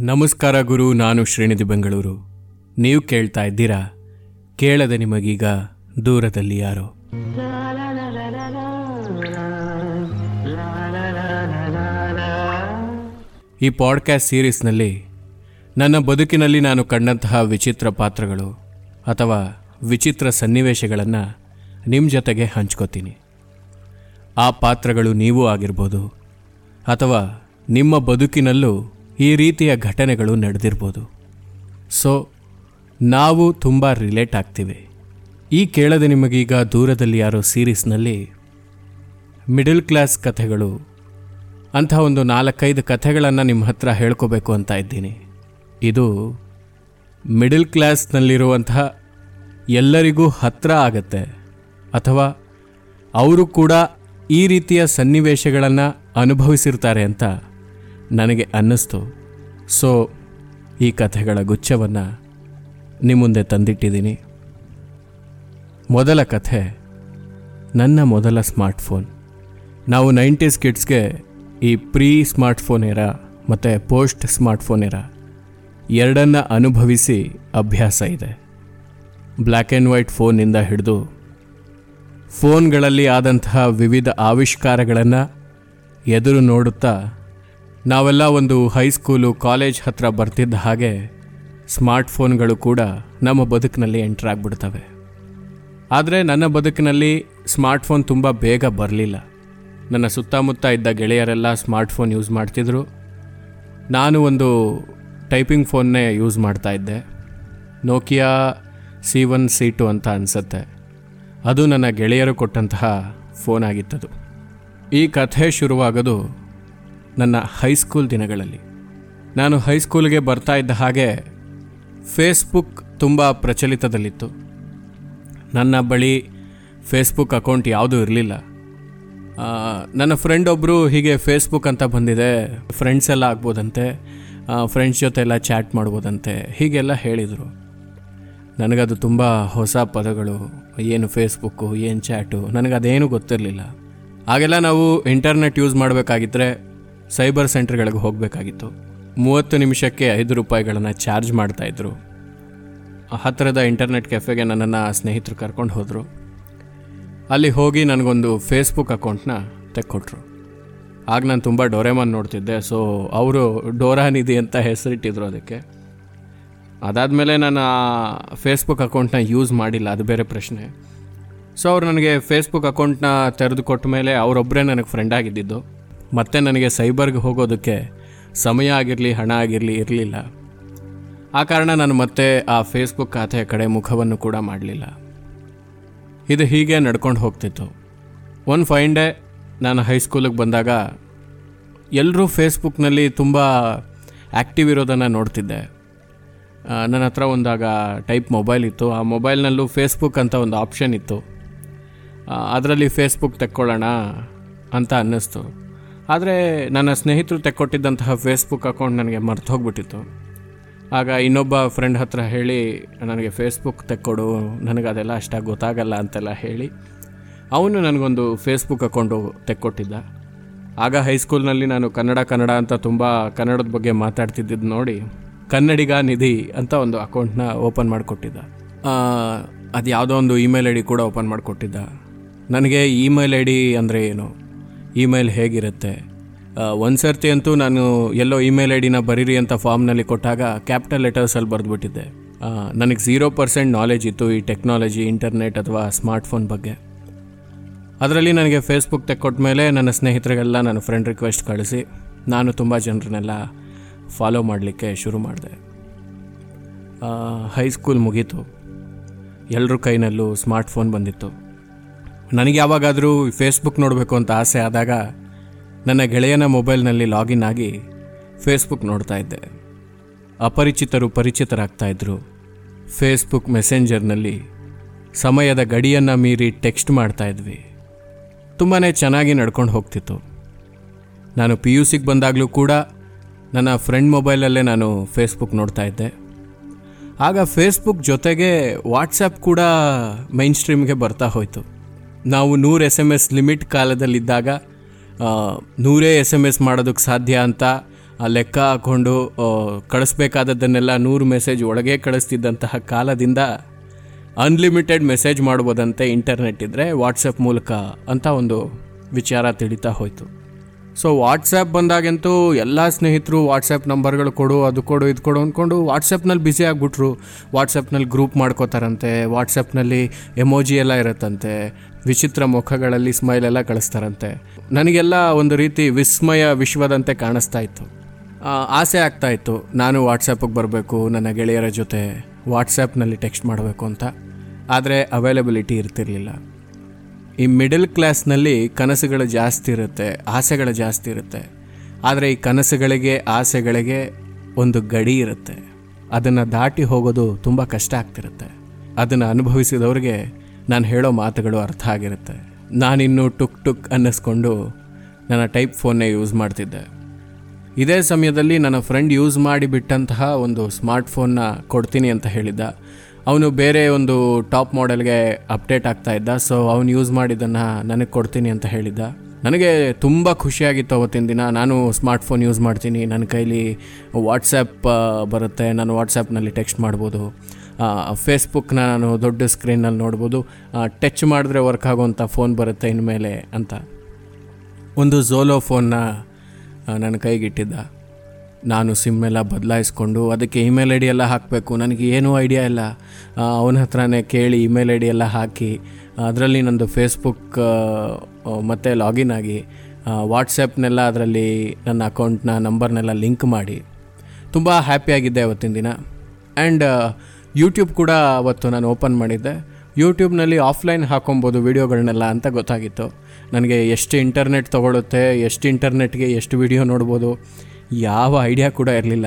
ನಮಸ್ಕಾರ ಗುರು, ನಾನು ಶ್ರೀನಿಧಿ ಬೆಂಗಳೂರು. ನೀವು ಕೇಳ್ತಾ ಇದ್ದೀರಾ? ಕೇಳದೆ ನಿಮಗೀಗ ದೂರದಲ್ಲಿ ಯಾರೋ. ಈ ಪಾಡ್ಕ್ಯಾಸ್ಟ್ ಸೀರೀಸ್ನಲ್ಲಿ ನನ್ನ ಬದುಕಿನಲ್ಲಿ ನಾನು ಕಂಡಂತಹ ವಿಚಿತ್ರ ಪಾತ್ರಗಳು ಅಥವಾ ವಿಚಿತ್ರ ಸನ್ನಿವೇಶಗಳನ್ನು ನಿಮ್ಮ ಜೊತೆಗೆ ಹಂಚ್ಕೋತೀನಿ. ಆ ಪಾತ್ರಗಳು ನೀವೂ ಆಗಿರ್ಬೋದು ಅಥವಾ ನಿಮ್ಮ ಬದುಕಿನಲ್ಲೂ ಈ ರೀತಿಯ ಘಟನೆಗಳು ನಡೆದಿರ್ಬೋದು. ಸೊ ನಾವು ತುಂಬ ರಿಲೇಟ್ ಆಗ್ತೀವಿ. ಈ ಕೇಳದೆ ನಿಮಗೀಗ ದೂರದಲ್ಲಿ ಯಾರೋ ಸೀರೀಸ್ನಲ್ಲಿ ಮಿಡಲ್ ಕ್ಲಾಸ್ ಕಥೆಗಳು, ಅಂಥ ಒಂದು ನಾಲ್ಕೈದು ಕಥೆಗಳನ್ನು ನಿಮ್ಮ ಹತ್ರ ಹೇಳ್ಕೋಬೇಕು ಅಂತ ಇದ್ದೀನಿ. ಇದು ಮಿಡಲ್ ಕ್ಲಾಸ್ನಲ್ಲಿರುವಂತಹ ಎಲ್ಲರಿಗೂ ಹತ್ರ ಆಗತ್ತೆ. ಅಥವಾ ಅವರು ಕೂಡ ಈ ರೀತಿಯ ಸನ್ನಿವೇಶಗಳನ್ನು ಅನುಭವಿಸಿರ್ತಾರೆ ಅಂತ ನನಗೆ ಅನ್ನಿಸ್ತು. ಸೊ, ಈ ಕಥೆಗಳ ಗುಚ್ಛವನ್ನು ನಿಮ್ಮ ಮುಂದೆ ತಂದಿಟ್ಟಿದ್ದೀನಿ. ಮೊದಲ ಕಥೆ, ನನ್ನ ಮೊದಲ ಸ್ಮಾರ್ಟ್ಫೋನ್. ನಾವು ನೈಂಟೀಸ್ ಕಿಡ್ಸ್ಗೆ ಈ ಪ್ರೀ ಸ್ಮಾರ್ಟ್ಫೋನ್ ಇರ ಮತ್ತು ಪೋಸ್ಟ್ ಸ್ಮಾರ್ಟ್ಫೋನ್ ಇರ ಎರಡನ್ನ ಅನುಭವಿಸಿ ಅಭ್ಯಾಸ ಇದೆ. ಬ್ಲ್ಯಾಕ್ ಆ್ಯಂಡ್ ವೈಟ್ ಫೋನಿಂದ ಹಿಡಿದು, ಫೋನ್ಗಳಲ್ಲಿ ಆದಂತಹ ವಿವಿಧ ಆವಿಷ್ಕಾರಗಳನ್ನು ಎದುರು ನೋಡುತ್ತಾ ನಾವೆಲ್ಲ ಒಂದು ಹೈಸ್ಕೂಲು ಕಾಲೇಜ್ ಹತ್ರ ಬರ್ತಿದ್ದ ಹಾಗೆ ಸ್ಮಾರ್ಟ್ಫೋನ್ಗಳು ಕೂಡ ನಮ್ಮ ಬದುಕಿನಲ್ಲಿ ಎಂಟರ್ ಆಗಿಬಿಡ್ತವೆ. ಆದರೆ ನನ್ನ ಬದುಕಿನಲ್ಲಿ ಸ್ಮಾರ್ಟ್ಫೋನ್ ತುಂಬ ಬೇಗ ಬರಲಿಲ್ಲ. ನನ್ನ ಸುತ್ತಮುತ್ತ ಇದ್ದ ಗೆಳೆಯರೆಲ್ಲ ಸ್ಮಾರ್ಟ್ಫೋನ್ ಯೂಸ್ ಮಾಡ್ತಿದ್ರು. ನಾನು ಒಂದು ಟೈಪಿಂಗ್ ಫೋನ್ನೇ ಯೂಸ್ ಮಾಡ್ತಾ ಇದ್ದೆ. Nokia C one C two ಅಂತ ಅನಿಸುತ್ತೆ. ಅದು ನನ್ನ ಗೆಳೆಯರು ಕೊಟ್ಟಂತಹ ಫೋನ್ ಆಗಿತ್ತದು. ಈ ಕಥೆ ಶುರುವಾಗೋದು ನನ್ನ ಹೈಸ್ಕೂಲ್ ದಿನಗಳಲ್ಲಿ. ನಾನು ಹೈಸ್ಕೂಲ್ಗೆ ಬರ್ತಾ ಇದ್ದ ಹಾಗೆ ಫೇಸ್ಬುಕ್ ತುಂಬ ಪ್ರಚಲಿತದಲ್ಲಿತ್ತು. ನನ್ನ ಬಳಿ ಫೇಸ್ಬುಕ್ ಅಕೌಂಟ್ ಯಾವುದೂ ಇರಲಿಲ್ಲ. ನನ್ನ ಫ್ರೆಂಡ್ ಒಬ್ಬರು ಹೀಗೆ ಫೇಸ್ಬುಕ್ ಅಂತ ಬಂದಿದೆ. ಫ್ರೆಂಡ್ಸ್ ಎಲ್ಲ ಆಗ್ಬೋದಂತೆ ಫ್ರೆಂಡ್ಸ್ ಜೊತೆ ಎಲ್ಲ ಚಾಟ್ ಮಾಡ್ಬೋದಂತೆ, ಹೀಗೆಲ್ಲ ಹೇಳಿದರು. ನನಗದು ತುಂಬ ಹೊಸ ಪದಗಳು, ಏನು ಫೇಸ್ಬುಕ್ಕು ಏನು ಚಾಟು ನನಗದೇನೂ ಗೊತ್ತಿರಲಿಲ್ಲ. ಆಗೆಲ್ಲ ನಾವು ಇಂಟರ್ನೆಟ್ ಯೂಸ್ ಮಾಡಬೇಕಾಗಿದ್ದರೆ ಸೈಬರ್ ಸೆಂಟರ್ಗಳಿಗೆ ಹೋಗಬೇಕಾಗಿತ್ತು. ಮೂವತ್ತು ನಿಮಿಷಕ್ಕೆ ಐದು ರೂಪಾಯಿಗಳನ್ನು ಚಾರ್ಜ್ ಮಾಡ್ತಾಯಿದ್ರು ಹತ್ತಿರದ ಇಂಟರ್ನೆಟ್ ಕೆಫೆಗೆ ನನ್ನನ್ನು ಸ್ನೇಹಿತರು ಕರ್ಕೊಂಡು ಹೋದರು. ಅಲ್ಲಿ ಹೋಗಿ ನನಗೊಂದು ಫೇಸ್ಬುಕ್ ಅಕೌಂಟ್ನ ತೆಕ್ಕೊಟ್ರು. ಆಗ ನಾನು ತುಂಬ ಡೊರೆಮಾನ್ ನೋಡ್ತಿದ್ದೆ, ಸೊ ಅವರು ಡೋರಾ ನಿಧಿ ಅಂತ ಹೆಸರಿಟ್ಟಿದ್ರು ಅದಕ್ಕೆ. ಅದಾದಮೇಲೆ ನಾನು ಆ ಫೇಸ್ಬುಕ್ ಅಕೌಂಟ್ನ ಯೂಸ್ ಮಾಡಿಲ್ಲ, ಅದು ಬೇರೆ ಪ್ರಶ್ನೆ. ಸೊ ಅವ್ರು ನನಗೆ ಫೇಸ್ಬುಕ್ ಅಕೌಂಟ್ನ ತೆರೆದು ಕೊಟ್ಟ ಮೇಲೆ ಅವರೊಬ್ಬರೇ ನನಗೆ ಫ್ರೆಂಡ್ ಆಗಿದ್ದಿದ್ದು. ಮತ್ತೆ ನನಗೆ ಸೈಬರ್ಗೆ ಹೋಗೋದಕ್ಕೆ ಸಮಯ ಆಗಿರಲಿ, ಹಣ ಆಗಿರಲಿ, ಇರಲಿಲ್ಲ. ಆ ಕಾರಣ ನಾನು ಮತ್ತೆ ಆ ಫೇಸ್ಬುಕ್ ಖಾತೆಯ ಕಡೆ ಮುಖವನ್ನು ಕೂಡ ಮಾಡಲಿಲ್ಲ. ಇದು ಹೀಗೆ ನಡ್ಕೊಂಡು ಹೋಗ್ತಿತ್ತು. ಒಂದು ಫೈನ್ ಡೇ ನಾನು ಹೈಸ್ಕೂಲಿಗೆ ಬಂದಾಗ ಎಲ್ಲರೂ ಫೇಸ್ಬುಕ್ನಲ್ಲಿ ತುಂಬ ಆ್ಯಕ್ಟಿವ್ ಇರೋದನ್ನು ನೋಡ್ತಿದ್ದೆ. ನನ್ನ ಹತ್ರ ಒಂದಾಗ ಟೈಪ್ ಮೊಬೈಲ್ ಇತ್ತು. ಆ ಮೊಬೈಲ್ನಲ್ಲೂ ಫೇಸ್ಬುಕ್ ಅಂತ ಒಂದು ಆಪ್ಷನ್ ಇತ್ತು. ಅದರಲ್ಲಿ ಫೇಸ್ಬುಕ್ ತೆಕ್ಕೊಳ್ಳೋಣ ಅಂತ ಅನ್ನಿಸ್ತು. ಆದರೆ ನನ್ನ ಸ್ನೇಹಿತರು ತೆಕ್ಕೊಟ್ಟಿದ್ದಂತಹ ಫೇಸ್ಬುಕ್ ಅಕೌಂಟ್ ನನಗೆ ಮರ್ತು ಹೋಗ್ಬಿಟ್ಟಿತ್ತು. ಆಗ ಇನ್ನೊಬ್ಬ ಫ್ರೆಂಡ್ ಹತ್ರ ಹೇಳಿ, ನನಗೆ ಫೇಸ್ಬುಕ್ ತೆಕ್ಕೊಡು, ನನಗೆ ಅದೆಲ್ಲ ಅಷ್ಟಾಗಿ ಗೊತ್ತಾಗಲ್ಲ ಅಂತೆಲ್ಲ ಹೇಳಿ, ಅವನು ನನಗೊಂದು ಫೇಸ್ಬುಕ್ ಅಕೌಂಟು ತೆಕ್ಕೊಟ್ಟಿದ್ದ. ಆಗ ಹೈಸ್ಕೂಲ್ನಲ್ಲಿ ನಾನು ಕನ್ನಡ ಕನ್ನಡ ಅಂತ ತುಂಬ ಕನ್ನಡದ ಬಗ್ಗೆ ಮಾತಾಡ್ತಿದ್ದಿದ್ದು ನೋಡಿ, ಕನ್ನಡಿಗ ನಿಧಿ ಅಂತ ಒಂದು ಅಕೌಂಟ್ನ ಓಪನ್ ಮಾಡಿಕೊಟ್ಟಿದ್ದ. ಅದು ಯಾವುದೋ ಒಂದು ಇಮೇಲ್ ಐ ಡಿ ಕೂಡ ಓಪನ್ ಮಾಡಿಕೊಟ್ಟಿದ್ದ. ನನಗೆ ಇಮೇಲ್ ಐ ಡಿ ಅಂದರೆ ಏನು? ಇಮೇಲ್ ಹೇಗಿರುತ್ತೆ? ಒಂದು ಸರ್ತಿ ಅಂತೂ ನಾನು ಎಲ್ಲೋ ಇಮೇಲ್ ಐ ಡಿನ ಬರೀರಿ ಅಂತ ಫಾರ್ಮ್ನಲ್ಲಿ ಕೊಟ್ಟಾಗ ಕ್ಯಾಪಿಟಲ್ ಲೆಟರ್ಸಲ್ಲಿ ಬರೆದ್ಬಿಟ್ಟಿದ್ದೆ. ನನಗೆ ಝೀರೋ ಪರ್ಸೆಂಟ್ ನಾಲೆಜ್ ಇತ್ತು ಈ ಟೆಕ್ನಾಲಜಿ ಇಂಟರ್ನೆಟ್ ಅಥವಾ ಸ್ಮಾರ್ಟ್ಫೋನ್ ಬಗ್ಗೆ. ಅದರಲ್ಲಿ ನನಗೆ ಫೇಸ್ಬುಕ್ ತೆಕ್ಕೊಟ್ಟ ಮೇಲೆ ನನ್ನ ಸ್ನೇಹಿತರಿಗೆಲ್ಲ ನಾನು ಫ್ರೆಂಡ್ ರಿಕ್ವೆಸ್ಟ್ ಕಳಿಸಿ, ನಾನು ತುಂಬ ಜನರನ್ನೆಲ್ಲ ಫಾಲೋ ಮಾಡಲಿಕ್ಕೆ ಶುರು ಮಾಡಿದೆ. ಹೈಸ್ಕೂಲ್ ಮುಗೀತು. ಎಲ್ಲರ ಕೈನಲ್ಲೂ ಸ್ಮಾರ್ಟ್ಫೋನ್ ಬಂದಿತ್ತು. ನನಗೆ ಯಾವಾಗಾದರೂ ಫೇಸ್ಬುಕ್ ನೋಡಬೇಕು ಅಂತ ಆಸೆ ಆದಾಗ ನನ್ನ ಗೆಳೆಯನ ಮೊಬೈಲ್ನಲ್ಲಿ ಲಾಗಿನ್ ಆಗಿ ಫೇಸ್ಬುಕ್ ನೋಡ್ತಾ ಇದ್ದೆ. ಅಪರಿಚಿತರು ಪರಿಚಿತರಾಗ್ತಾಯಿದ್ರು ಫೇಸ್ಬುಕ್ ಮೆಸೆಂಜರ್ನಲ್ಲಿ ಸಮಯದ ಗಡಿಯನ್ನು ಮೀರಿ ಟೆಕ್ಸ್ಟ್ ಮಾಡ್ತಾ ಇದ್ವಿ. ತುಂಬಾ ಚೆನ್ನಾಗಿ ನಡ್ಕೊಂಡು ಹೋಗ್ತಿತ್ತು. ನಾನು ಪಿ ಯು ಸಿಗೆ ಬಂದಾಗಲೂ ಕೂಡ ನನ್ನ ಫ್ರೆಂಡ್ ಮೊಬೈಲಲ್ಲೇ ನಾನು ಫೇಸ್ಬುಕ್ ನೋಡ್ತಾ ಇದ್ದೆ. ಆಗ ಫೇಸ್ಬುಕ್ ಜೊತೆಗೆ ವಾಟ್ಸಪ್ ಕೂಡ ಮೈನ್ ಸ್ಟ್ರೀಮ್ಗೆ ಬರ್ತಾ ಹೋಯಿತು. ನಾವು ನೂರು ಎಸ್ ಎಂ ಎಸ್ ಲಿಮಿಟ್ ಕಾಲದಲ್ಲಿದ್ದಾಗ ನೂರೇ ಎಸ್ ಎಂ ಎಸ್ ಮಾಡೋದಕ್ಕೆ ಸಾಧ್ಯ ಅಂತ ಲೆಕ್ಕ ಹಾಕ್ಕೊಂಡು ಕಳಿಸ್ಬೇಕಾದದ್ದನ್ನೆಲ್ಲ ನೂರು ಮೆಸೇಜ್ ಒಳಗೆ ಕಳಿಸ್ತಿದ್ದಂತಹ ಕಾಲದಿಂದ ಅನ್ಲಿಮಿಟೆಡ್ ಮೆಸೇಜ್ ಮಾಡ್ಬೋದಂತೆ ಇಂಟರ್ನೆಟ್ ಇದ್ದರೆ ವಾಟ್ಸಪ್ ಮೂಲಕ ಅಂತ ಒಂದು ವಿಚಾರ ತಿಳಿತಾ ಹೋಯಿತು. ಸೊ ವಾಟ್ಸಪ್ ಬಂದಾಗಂತೂ ಎಲ್ಲ ಸ್ನೇಹಿತರು ವಾಟ್ಸಪ್ ನಂಬರ್ಗಳು ಕೊಡು, ಅದು ಕೊಡು, ಇದು ಕೊಡು ಅಂದ್ಕೊಂಡು ವಾಟ್ಸಪ್ನಲ್ಲಿ ಬ್ಯುಸಿ ಆಗಿಬಿಟ್ರು. ವಾಟ್ಸಪ್ನಲ್ಲಿ ಗ್ರೂಪ್ ಮಾಡ್ಕೋತಾರಂತೆ ವಾಟ್ಸಪ್ನಲ್ಲಿ ಎಮೋಜಿ ಎಲ್ಲ ಇರುತ್ತಂತೆ ವಿಚಿತ್ರ ಮುಖಗಳಲ್ಲಿ ಸ್ಮೈಲ್ ಎಲ್ಲ ಕಳಿಸ್ತಾರಂತೆ. ನನಗೆಲ್ಲ ಒಂದು ರೀತಿ ವಿಸ್ಮಯ ವಿಶ್ವದಂತೆ ಕಾಣಿಸ್ತಾ ಇತ್ತು. ಆಸೆ ಆಗ್ತಾ ಇತ್ತು. ನಾನು ವಾಟ್ಸಪ್ಗೆ ಬರಬೇಕು, ನನ್ನ ಗೆಳೆಯರ ಜೊತೆ ವಾಟ್ಸಪ್ನಲ್ಲಿ ಟೆಕ್ಸ್ಟ್ ಮಾಡಬೇಕು ಅಂತ. ಆದರೆ ಅವೈಲಬಿಲಿಟಿ ಇರ್ತಿರ್ಲಿಲ್ಲ. ಈ ಮಿಡಲ್ ಕ್ಲಾಸ್ನಲ್ಲಿ ಕನಸುಗಳು ಜಾಸ್ತಿ ಇರುತ್ತೆ, ಆಸೆಗಳು ಜಾಸ್ತಿ ಇರುತ್ತೆ. ಆದರೆ ಈ ಕನಸುಗಳಿಗೆ, ಆಸೆಗಳಿಗೆ ಒಂದು ಗಡಿ ಇರುತ್ತೆ. ಅದನ್ನು ದಾಟಿ ಹೋಗೋದು ತುಂಬ ಕಷ್ಟ ಆಗ್ತಿರುತ್ತೆ. ಅದನ್ನು ಅನುಭವಿಸಿದವ್ರಿಗೆ ನಾನು ಹೇಳೋ ಮಾತುಗಳು ಅರ್ಥ ಆಗಿರುತ್ತೆ. ನಾನಿನ್ನೂ ಟುಕ್ ಟುಕ್ ಅನ್ನಿಸ್ಕೊಂಡು ನನ್ನ ಟೈಪ್ ಫೋನ್ನೇ ಯೂಸ್ ಮಾಡ್ತಿದ್ದೆ. ಇದೇ ಸಮಯದಲ್ಲಿ ನನ್ನ ಫ್ರೆಂಡ್ ಯೂಸ್ ಮಾಡಿ ಬಿಟ್ಟಂತಹ ಒಂದು ಸ್ಮಾರ್ಟ್ಫೋನ್ನ ಕೊಡ್ತೀನಿ ಅಂತ ಹೇಳಿದ್ದ. ಅವನು ಬೇರೆ ಒಂದು ಟಾಪ್ ಮಾಡೆಲ್ಗೆ ಅಪ್ಡೇಟ್ ಆಗ್ತಾ ಇದ್ದ. ಸೊ ಅವನು ಯೂಸ್ ಮಾಡಿದ್ದನ್ನು ನನಗೆ ಕೊಡ್ತೀನಿ ಅಂತ ಹೇಳಿದ್ದ. ನನಗೆ ತುಂಬ ಖುಷಿಯಾಗಿತ್ತು ಅವತ್ತಿನ ದಿನ. ನಾನು ಸ್ಮಾರ್ಟ್ಫೋನ್ ಯೂಸ್ ಮಾಡ್ತೀನಿ. ನನ್ನ ಕೈಲಿ ವಾಟ್ಸಪ್ ಬರುತ್ತೆ. ನಾನು ವಾಟ್ಸಪ್ನಲ್ಲಿ ಟೆಕ್ಸ್ಟ್ ಮಾಡ್ಬೋದು. ಫೇಸ್ಬುಕ್ನ ನಾನು ದೊಡ್ಡ ಸ್ಕ್ರೀನಲ್ಲಿ ನೋಡ್ಬೋದು. ಟಚ್ ಮಾಡಿದ್ರೆ ವರ್ಕ್ ಆಗುವಂಥ ಫೋನ್ ಬರುತ್ತೆ ಇನ್ಮೇಲೆ ಅಂತ. ಒಂದು ಝೋಲೋ ಫೋನ್ನ ನನ್ನ ಕೈಗಿಟ್ಟಿದ್ದ. ನಾನು ಸಿಮ್ ಎಲ್ಲ ಬದಲಾಯಿಸ್ಕೊಂಡು ಅದಕ್ಕೆ ಇಮೇಲ್ ಐ ಡಿ ಎಲ್ಲ ಹಾಕಬೇಕು. ನನಗೆ ಏನೂ ಐಡಿಯಾ ಇಲ್ಲ. ಅವನ ಹತ್ರನೇ ಕೇಳಿ ಇಮೇಲ್ ಐ ಡಿ ಎಲ್ಲ ಹಾಕಿ, ಅದರಲ್ಲಿ ನಂದು ಫೇಸ್ಬುಕ್ ಮತ್ತು ಲಾಗಿನ್ ಆಗಿ ವಾಟ್ಸಪ್ನೆಲ್ಲ ಅದರಲ್ಲಿ ನನ್ನ ಅಕೌಂಟ್ನ ನಂಬರ್ನೆಲ್ಲ ಲಿಂಕ್ ಮಾಡಿ. ತುಂಬ ಹ್ಯಾಪಿಯಾಗಿದ್ದೆ ಅವತ್ತಿನ ದಿನ. ಆ್ಯಂಡ್ ಯೂಟ್ಯೂಬ್ ಕೂಡ ಅವತ್ತು ನಾನು ಓಪನ್ ಮಾಡಿದ್ದೆ. ಯೂಟ್ಯೂಬ್ನಲ್ಲಿ ಆಫ್ಲೈನ್ ಹಾಕೊಬೋದು ವೀಡಿಯೋಗಳನ್ನೆಲ್ಲ ಅಂತ ಗೊತ್ತಾಗಿತ್ತು. ನನಗೆ ಎಷ್ಟು ಇಂಟರ್ನೆಟ್ ತೊಗೊಳುತ್ತೆ, ಎಷ್ಟು ಇಂಟರ್ನೆಟ್ಗೆ ಎಷ್ಟು ವಿಡಿಯೋ ನೋಡ್ಬೋದು, ಯಾವ ಐಡಿಯಾ ಕೂಡ ಇರಲಿಲ್ಲ.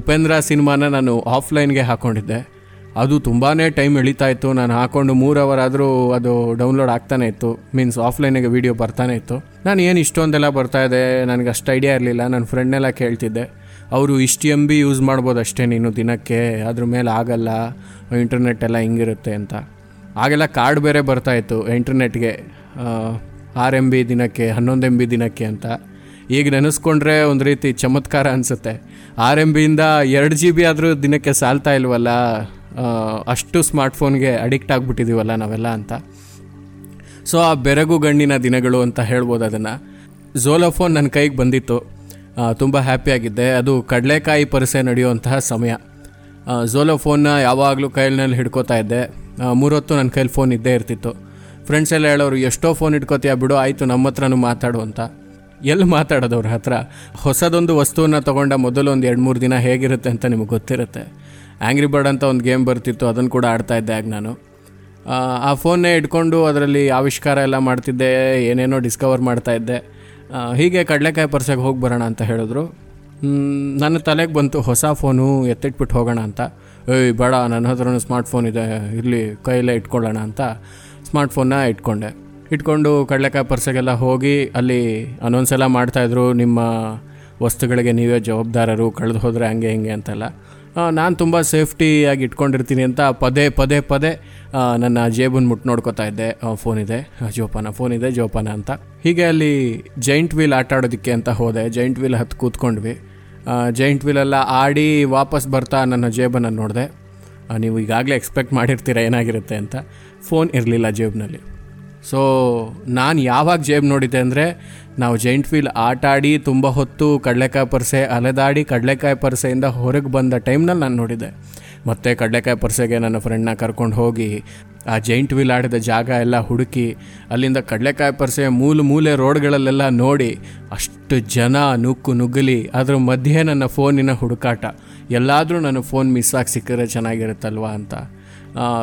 ಉಪೇಂದ್ರ ಸಿನಿಮಾನ ನಾನು ಆಫ್ಲೈನ್ಗೆ ಹಾಕ್ಕೊಂಡಿದ್ದೆ ಅದು ತುಂಬಾ ಟೈಮ್ ಎಳಿತಾ ಇತ್ತು. ನಾನು ಹಾಕೊಂಡು ಮೂರು ಅವರ್ ಆದರೂ ಅದು ಡೌನ್ಲೋಡ್ ಆಗ್ತಾನೆ ಇತ್ತು. ಮೀನ್ಸ್ ಆಫ್ಲೈನಿಗೆ ವೀಡಿಯೋ ಬರ್ತಾನೆ ಇತ್ತು. ನಾನು ಏನು ಇಷ್ಟೊಂದೆಲ್ಲ ಬರ್ತಾ ಇದೆ ನನಗೆ ಅಷ್ಟು ಐಡಿಯಾ ಇರಲಿಲ್ಲ ನನ್ನ ಫ್ರೆಂಡ್ನೆಲ್ಲ ಕೇಳ್ತಿದ್ದೆ. ಅವರು ಇಷ್ಟು ಎಂ ಬಿ ಯೂಸ್ ಮಾಡ್ಬೋದು ಅಷ್ಟೇ, ನೀನು ದಿನಕ್ಕೆ, ಅದ್ರ ಮೇಲೆ ಆಗಲ್ಲ ಇಂಟರ್ನೆಟ್ ಎಲ್ಲ ಹಿಂಗಿರುತ್ತೆ ಅಂತ. ಆಗೆಲ್ಲ ಕಾರ್ಡ್ ಬೇರೆ ಬರ್ತಾಯಿತ್ತು ಇಂಟರ್ನೆಟ್ಗೆ ಆರು ಎಂ ಬಿ ದಿನಕ್ಕೆ, ಹನ್ನೊಂದು ಎಂ ಬಿ ದಿನಕ್ಕೆ ಅಂತ. ಈಗ ನೆನೆಸ್ಕೊಂಡ್ರೆ ಒಂದು ರೀತಿ ಚಮತ್ಕಾರ ಅನಿಸುತ್ತೆ. ಆರ್ ಎಂ ಬಿಯಿಂದ ಎರಡು ಜಿ ಬಿ ಆದರೂ ದಿನಕ್ಕೆ ಸಾಲ್ತಾ ಇಲ್ವಲ್ಲ ಅಷ್ಟು ಸ್ಮಾರ್ಟ್ಫೋನ್ಗೆ ಅಡಿಕ್ಟ್ ಆಗಿಬಿಟ್ಟಿದ್ದೀವಲ್ಲ ನಾವೆಲ್ಲ ಅಂತ. ಸೊ ಆ ಬೆರಗು ಗಣ್ಣಿನ ದಿನಗಳು ಅಂತ ಹೇಳ್ಬೋದು ಅದನ್ನು. ಝೋಲೋ ಫೋನ್ ನನ್ನ ಕೈಗೆ ಬಂದಿತ್ತು. ತುಂಬ ಹ್ಯಾಪಿಯಾಗಿದ್ದೆ ಅದು ಕಡಲೆಕಾಯಿ ಪರಿಸೆ ನಡೆಯುವಂತಹ ಸಮಯ. ಝೋಲೋ ಫೋನ್ನ ಯಾವಾಗಲೂ ಕೈಲಿನಲ್ಲಿ ಹಿಡ್ಕೋತಾ ಇದ್ದೆ. ಮೂರೊತ್ತು ನನ್ನ ಕೈಲಿ ಫೋನ್ ಇದ್ದೇ ಇರ್ತಿತ್ತು. ಫ್ರೆಂಡ್ಸ್ ಎಲ್ಲ ಹೇಳೋರು ಎಷ್ಟೋ ಫೋನ್ ಇಟ್ಕೋತೀಯ ಬಿಡು ಆಯಿತು ನಮ್ಮ ಹತ್ರನೂ ಮಾತಾಡು ಅಂತ. ಎಲ್ಲಿ ಮಾತಾಡೋದು ಅವ್ರ ಹತ್ರ? ಹೊಸದೊಂದು ವಸ್ತುವನ್ನು ತೊಗೊಂಡ ಮೊದಲು ಒಂದು ಎರಡು ಮೂರು ದಿನ ಹೇಗಿರುತ್ತೆ ಅಂತ ನಿಮಗೆ ಗೊತ್ತಿರುತ್ತೆ. ಆ್ಯಂಗ್ರಿ ಬರ್ಡ್ ಅಂತ ಒಂದು ಗೇಮ್ ಬರ್ತಿತ್ತು ಅದನ್ನು ಕೂಡ ಆಡ್ತಾ ಇದ್ದೆ ಆಗ ನಾನು. ಆ, ಫೋನ್ನೇ ಇಟ್ಕೊಂಡು ಅದರಲ್ಲಿ ಆವಿಷ್ಕಾರ ಎಲ್ಲ ಮಾಡ್ತಿದ್ದೆ ಏನೇನೋ ಡಿಸ್ಕವರ್ ಮಾಡ್ತಾ ಹೀಗೆ ಕಡಲೆಕಾಯಿ ಪರ್ಸೆಗೆ ಹೋಗಿ ಬರೋಣ ಅಂತ ಹೇಳಿದ್ರು. ನನ್ನ ತಲೆಗೆ ಬಂತು ಹೊಸ ಫೋನು ಎತ್ತಿಟ್ಬಿಟ್ಟು ಹೋಗೋಣ ಅಂತ. ಏಯ್, ಬೇಡ, ನನ್ನ ಹತ್ರನೂ ಸ್ಮಾರ್ಟ್ ಫೋನ್ ಇದೆ, ಇರಲಿ ಕೈಯಲ್ಲೇ ಇಟ್ಕೊಳ್ಳೋಣ ಅಂತ ಸ್ಮಾರ್ಟ್ ಫೋನ್ನ ಇಟ್ಕೊಂಡೆ. ಇಟ್ಕೊಂಡು ಕಡಲೆಕಾಯಿ ಪರ್ಸೆಗೆಲ್ಲ ಹೋಗಿ ಅಲ್ಲಿ ಅನೌನ್ಸ್ ಎಲ್ಲ ಮಾಡ್ತಾಯಿದ್ರು ನಿಮ್ಮ ವಸ್ತುಗಳಿಗೆ ನೀವೇ ಜವಾಬ್ದಾರರು, ಕಳೆದು ಹೋದರೆ ಹಂಗೆ ಹಿಂಗೆ ಅಂತೆಲ್ಲ. ನಾನು ತುಂಬ ಸೇಫ್ಟಿಯಾಗಿ ಇಟ್ಕೊಂಡಿರ್ತೀನಿ ಅಂತ ಪದೇ ಪದೇ ಪದೇ ನನ್ನ ಜೇಬನ್ನು ಮುಟ್ಟು ನೋಡ್ಕೋತಾ ಇದ್ದೆ. ಫೋನ್ ಇದೆ. ಆ, ಜೋಪಾನ ಇದೆ ಜೋಪಾನ ಅಂತ. ಹೀಗೆ ಅಲ್ಲಿ ಜೈಂಟ್ ವೀಲ್ ಆಟ ಆಡೋದಕ್ಕೆ ಅಂತ ಹೋದೆ. ಜೈಂಟ್ ವೀಲ್ ಹತ್ತು ಕೂತ್ಕೊಂಡ್ವಿ. ಜೈಂಟ್ ವೀಲೆಲ್ಲ ಆಡಿ ವಾಪಸ್ ಬರ್ತಾ ನನ್ನ ಜೇಬನ್ನು ನೋಡಿದೆ. ನೀವು ಈಗಾಗಲೇ ಎಕ್ಸ್ಪೆಕ್ಟ್ ಮಾಡಿರ್ತೀರ ಏನಾಗಿರುತ್ತೆ ಅಂತ. ಫೋನ್ ಇರಲಿಲ್ಲ ಜೇಬ್ನಲ್ಲಿ. ಸೊ ನಾನು ಯಾವಾಗ ಜೇಬ್ ನೋಡಿದ್ದೆ ಅಂದರೆ, ನಾವು ಜೈಂಟ್ ವೀಲ್ ಆಟ ಆಡಿ ತುಂಬ ಹೊತ್ತು ಕಡಲೆಕಾಯಿ ಪರ್ಸೆ ಅಲೆದಾಡಿ ಕಡಲೆಕಾಯಿ ಪರ್ಸೆಯಿಂದ ಹೊರಗೆ ಬಂದ ಟೈಮ್ನಲ್ಲಿ ನಾನು ನೋಡಿದ್ದೆ. ಮತ್ತು ಕಡಲೆಕಾಯಿ ಪರ್ಸೆಗೆ ನನ್ನ ಫ್ರೆಂಡ್ನ ಕರ್ಕೊಂಡು ಹೋಗಿ, ಆ ಜೈಂಟ್ ವೀಲ್ ಆಡಿದ ಜಾಗ ಎಲ್ಲ ಹುಡುಕಿ, ಅಲ್ಲಿಂದ ಕಡಲೆಕಾಯಿ ಪರ್ಸೆ ಮೂಲೆ ಮೂಲೆ ರೋಡ್ಗಳಲ್ಲೆಲ್ಲ ನೋಡಿ, ಅಷ್ಟು ಜನ ನುಕ್ಕು ನುಗ್ಗಲಿ, ಅದ್ರ ಮಧ್ಯೆ ನನ್ನ ಫೋನಿನ ಹುಡುಕಾಟ. ಎಲ್ಲಾದರೂ ನನ್ನ ಫೋನ್ ಮಿಸ್ ಆಗಿ ಸಿಕ್ಕಿದ್ರೆ ಚೆನ್ನಾಗಿರುತ್ತಲ್ವಾ ಅಂತ.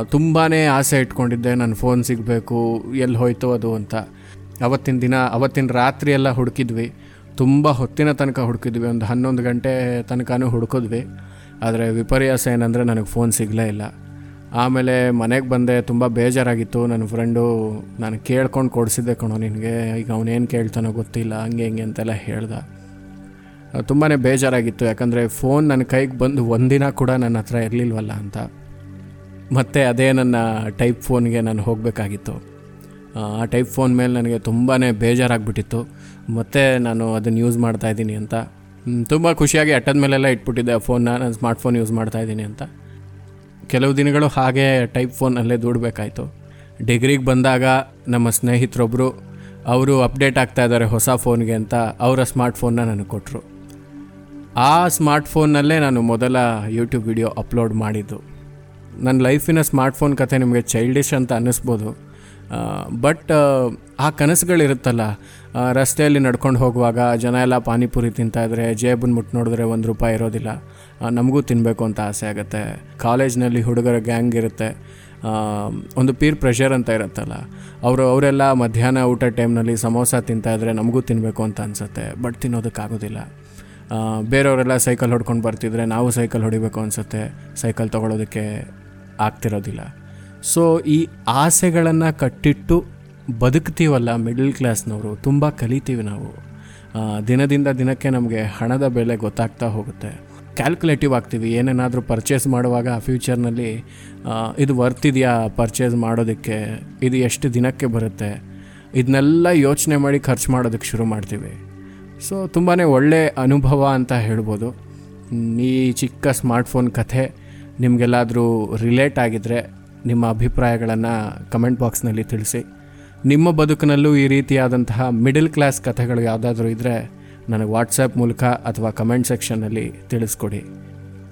ತುಂಬಾ ಆಸೆ ಇಟ್ಕೊಂಡಿದ್ದೆ ನನ್ನ ಫೋನ್ ಸಿಗಬೇಕು ಎಲ್ಲಿ ಹೋಯ್ತು ಅದು ಅಂತ. ಅವತ್ತಿನ ದಿನ, ಅವತ್ತಿನ ರಾತ್ರಿ ಎಲ್ಲ ಹುಡುಕಿದ್ವಿ. ತುಂಬ ಹೊತ್ತಿನ ತನಕ ಹುಡುಕಿದ್ವಿ. ಒಂದು ಹನ್ನೊಂದು ಗಂಟೆ ತನಕನೂ ಹುಡುಕಿದ್ವಿ. ಆದರೆ ವಿಪರ್ಯಾಸ ಏನಂದರೆ ನನಗೆ ಫೋನ್ ಸಿಗಲೇ ಇಲ್ಲ. ಆಮೇಲೆ ಮನೆಗೆ ಬಂದೆ, ತುಂಬ ಬೇಜಾರಾಗಿತ್ತು. ನನ್ನ ಫ್ರೆಂಡು ನಾನು ಕೇಳ್ಕೊಂಡು ಕೊಡಿಸಿದ್ದೆ ಕಣೋ ನಿನಗೆ. ಈಗ ಅವನೇನು ಕೇಳ್ತಾನೋ ಗೊತ್ತಿಲ್ಲ, ಹಂಗೆ ಹಿಂಗೆ ಅಂತೆಲ್ಲ ಹೇಳ್ದ. ತುಂಬಾ ಬೇಜಾರಾಗಿತ್ತು. ಯಾಕಂದರೆ ಫೋನ್ ನನ್ನ ಕೈಗೆ ಬಂದು ಒಂದಿನ ಕೂಡ ನನ್ನ ಹತ್ರ ಇರಲಿಲ್ವಲ್ಲ ಅಂತ. ಮತ್ತು ಅದೇ ನನ್ನ ಟೈಪ್ ಫೋನ್ಗೆ ನಾನು ಹೋಗಬೇಕಾಗಿತ್ತು. ಆ ಟೈಪ್ ಫೋನ್ ಮೇಲೆ ನನಗೆ ತುಂಬಾ ಬೇಜಾರಾಗ್ಬಿಟ್ಟಿತ್ತು. ಮತ್ತೆ ನಾನು ಅದನ್ನು ಯೂಸ್ ಮಾಡ್ತಾಯಿದ್ದೀನಿ ಅಂತ. ತುಂಬ ಖುಷಿಯಾಗಿ ಅಟ್ಟದ ಮೇಲೆಲ್ಲ ಇಟ್ಬಿಟ್ಟಿದ್ದೆ ಫೋನ್ನ ನಾನು ಸ್ಮಾರ್ಟ್ ಫೋನ್ ಯೂಸ್ ಮಾಡ್ತಾ ಇದ್ದೀನಿ ಅಂತ. ಕೆಲವು ದಿನಗಳು ಹಾಗೆ ಟೈಪ್ ಫೋನಲ್ಲೇ ದೂಡಬೇಕಾಯಿತು. ಡಿಗ್ರಿಗೆ ಬಂದಾಗ ನಮ್ಮ ಸ್ನೇಹಿತರೊಬ್ಬರು ಅವರು ಅಪ್ಡೇಟ್ ಆಗ್ತಾ ಇದ್ದಾರೆ ಹೊಸ ಫೋನ್ಗೆ ಅಂತ ಅವರ ಸ್ಮಾರ್ಟ್ ಫೋನ್ನ ನನಗೆ ಕೊಟ್ಟರು ಆ ಸ್ಮಾರ್ಟ್ ಫೋನ್ನಲ್ಲೇ ನಾನು ಮೊದಲ ಯೂಟ್ಯೂಬ್ ವಿಡಿಯೋ ಅಪ್ಲೋಡ್ ಮಾಡಿದ್ದು. ನನ್ನ ಲೈಫಿನ ಸ್ಮಾರ್ಟ್ ಫೋನ್ ಕತೆ ನಿಮಗೆ ಚೈಲ್ಡಿಶ್ ಅಂತ ಅನ್ನಿಸ್ಬೋದು. ಬಟ್ ಆ ಕನಸುಗಳಿರುತ್ತಲ್ಲ ರಸ್ತೆಯಲ್ಲಿ ನಡ್ಕೊಂಡು ಹೋಗುವಾಗ ಜನ ಎಲ್ಲ ಪಾನಿಪುರಿ ತಿಂತಾಯಿದ್ರೆ ಜೇಬನ್ನು ಮುಟ್ಟು ನೋಡಿದ್ರೆ ಒಂದು ರೂಪಾಯಿ ಇರೋದಿಲ್ಲ. ನಮಗೂ ತಿನ್ನಬೇಕು ಅಂತ ಆಸೆ ಆಗುತ್ತೆ. ಕಾಲೇಜ್ನಲ್ಲಿ ಹುಡುಗರ ಗ್ಯಾಂಗ್ ಇರುತ್ತೆ. ಒಂದು ಪೀರ್ ಪ್ರೆಷರ್ ಅಂತ ಇರುತ್ತಲ್ಲ. ಅವರು, ಅವರೆಲ್ಲ ಮಧ್ಯಾಹ್ನ ಊಟ ಟೈಮ್ನಲ್ಲಿ ಸಮೋಸ ತಿಂತಾಯಿದ್ರೆ ನಮಗೂ ತಿನ್ನಬೇಕು ಅಂತ ಅನಿಸುತ್ತೆ ಬಟ್ ತಿನ್ನೋದಕ್ಕಾಗೋದಿಲ್ಲ. ಬೇರೆಯವರೆಲ್ಲ ಸೈಕಲ್ ಹೊಡ್ಕೊಂಡು ಬರ್ತಿದ್ರೆ ನಾವು ಸೈಕಲ್ ಹೊಡಿಬೇಕು ಅನಿಸುತ್ತೆ. ಸೈಕಲ್ ತೊಗೊಳೋದಕ್ಕೆ ಆಗ್ತಿರೋದಿಲ್ಲ. ಸೊ ಈ ಆಸೆಗಳನ್ನು ಕಟ್ಟಿಟ್ಟು ಬದುಕ್ತೀವಲ್ಲ ಮಿಡಲ್ ಕ್ಲಾಸ್ನವರು ತುಂಬ ಕಲಿತೀವಿ ನಾವು. ದಿನದಿಂದ ದಿನಕ್ಕೆ ನಮಗೆ ಹಣದ ಬೆಲೆ ಗೊತ್ತಾಗ್ತಾ ಹೋಗುತ್ತೆ. ಕ್ಯಾಲ್ಕುಲೇಟಿವ್ ಆಗ್ತೀವಿ, ಏನೇನಾದರೂ ಪರ್ಚೇಸ್ ಮಾಡುವಾಗ ಫ್ಯೂಚರ್ನಲ್ಲಿ ಇದು ವರ್ತ್ ಇದೆಯಾ ಪರ್ಚೇಸ್ ಮಾಡೋದಕ್ಕೆ, ಇದು ಎಷ್ಟು ದಿನಕ್ಕೆ ಬರುತ್ತೆ ಇದನ್ನೆಲ್ಲ ಯೋಚನೆ ಮಾಡಿ ಖರ್ಚು ಮಾಡೋದಕ್ಕೆ ಶುರು ಮಾಡ್ತೀವಿ. ಸೊ ತುಂಬಾ ಒಳ್ಳೆ ಅನುಭವ ಅಂತ ಹೇಳ್ಬೋದು. ಈ ಚಿಕ್ಕ ಸ್ಮಾರ್ಟ್ಫೋನ್ ಕಥೆ ನಿಮಗೆಲ್ಲಾದರೂ ರಿಲೇಟ್ ಆಗಿದ್ದರೆ ನಿಮ್ಮ ಅಭಿಪ್ರಾಯಗಳನ್ನು ಕಮೆಂಟ್ ಬಾಕ್ಸ್ನಲ್ಲಿ ತಿಳಿಸಿ. ನಿಮ್ಮ ಬದುಕಿನಲ್ಲೂ ಈ ರೀತಿಯಾದಂತಹ ಮಿಡಲ್ ಕ್ಲಾಸ್ ಕಥೆಗಳು ಯಾವುದಾದ್ರೂ ಇದ್ದರೆ ನನಗೆ ವಾಟ್ಸಪ್ ಮೂಲಕ ಅಥವಾ ಕಮೆಂಟ್ ಸೆಕ್ಷನ್ನಲ್ಲಿ ತಿಳಿಸ್ಕೊಡಿ.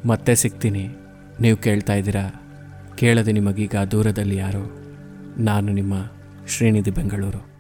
ಮತ್ತೆ ಸಿಗ್ತೀನಿ. ನೀವು ಕೇಳ್ತಾ ಇದ್ದೀರಾ? ಕೇಳದೆ ನಿಮಗೀಗ ದೂರದಲ್ಲಿ ಯಾರು? ನಾನು ನಿಮ್ಮ ಶ್ರೀನಿಧಿ ಬೆಂಗಳೂರು.